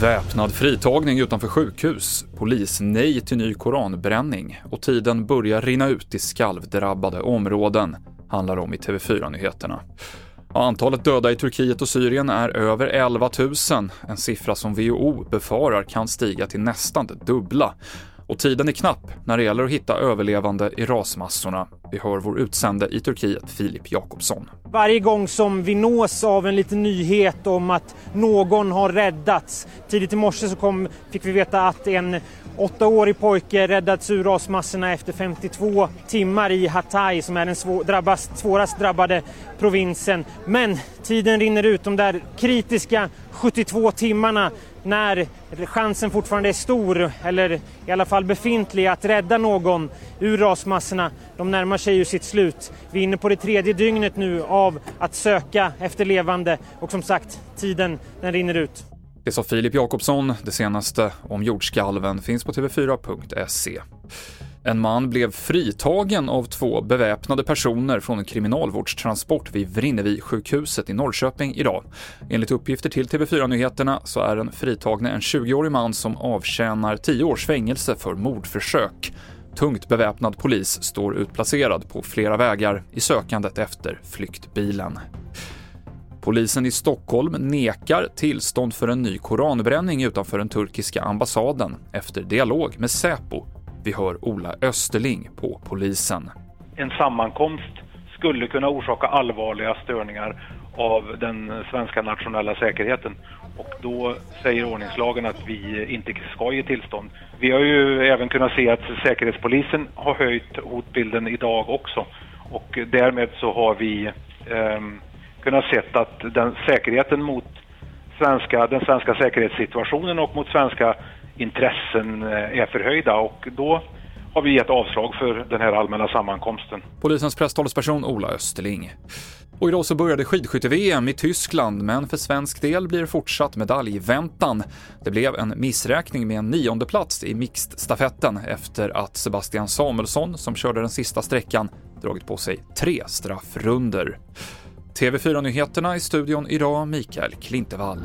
Väpnad fritagning utanför sjukhus, polis nej till ny koranbränning och tiden börjar rinna ut i skalvdrabbade områden, handlar om i TV4-nyheterna. Antalet döda i Turkiet och Syrien är över 11 000, en siffra som WHO befarar kan stiga till nästan det dubbla. Och tiden är knapp när det gäller att hitta överlevande i rasmassorna. Vi hör vår utsände i Turkiet, Filip Jakobsson. Varje gång som vi nås av en liten nyhet om att någon har räddats. Tidigt i morse så kom, fick vi veta att en åttaårig pojke räddats ur rasmassorna efter 52 timmar i Hatay som är den svår, drabbas, svårast drabbade provinsen. Men tiden rinner ut, de där kritiska 72 timmarna när chansen fortfarande är stor, eller i alla fall befintlig, att rädda någon ur rasmassorna. De närmar sig ju sitt slut. Vi är inne på det tredje dygnet nu av att söka efter levande och som sagt, tiden den rinner ut. Det sa Filip Jakobsson. Det senaste om jordskalven finns på tv4.se. En man blev fritagen av två beväpnade personer från en kriminalvårdstransport vid Vrinnevi-sjukhuset i Norrköping idag. Enligt uppgifter till TV4 Nyheterna så är den fritagne en 20-årig man som avtjänar 10 års fängelse för mordförsök. Tungt beväpnad polis står utplacerad på flera vägar i sökandet efter flyktbilen. Polisen i Stockholm nekar tillstånd för en ny koranbränning utanför den turkiska ambassaden efter dialog med Säpo. Vi hör Ola Österling på polisen. En sammankomst skulle kunna orsaka allvarliga störningar av den svenska nationella säkerheten och då säger ordningslagen att vi inte ska ge tillstånd. Vi har ju även kunnat se att Säkerhetspolisen har höjt hotbilden idag också och därmed så har vi eh, kunnat se att den säkerheten mot svenska, den svenska säkerhetssituationen och mot svenska intressen eh, är förhöjda och då har vi gett avslag för den här allmänna sammankomsten. Polisens presstalesperson Ola Österling. Och idag så började skidskytte-VM i Tyskland, men för svensk del blir det fortsatt medaljväntan. Det blev en missräkning med en nionde plats i mixed-stafetten efter att Sebastian Samuelsson, som körde den sista sträckan, dragit på sig tre straffrunder. TV4-nyheterna i studion idag, Mikael Klintevall.